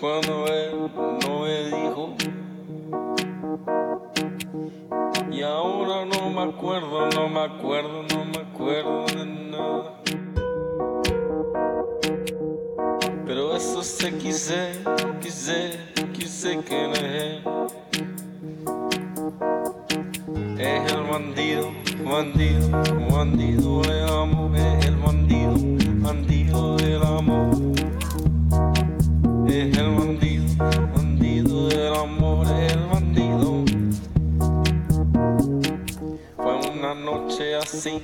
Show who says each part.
Speaker 1: cuando él no me dijo. Y ahora no me acuerdo, no me acuerdo, no me acuerdo de nada. Pero eso sé, quise, quise, quise que no es el bandido, bandido, bandido le amo, es el bandido, bandido de la el bandido, bandido del amor, el bandido. Fue una noche así.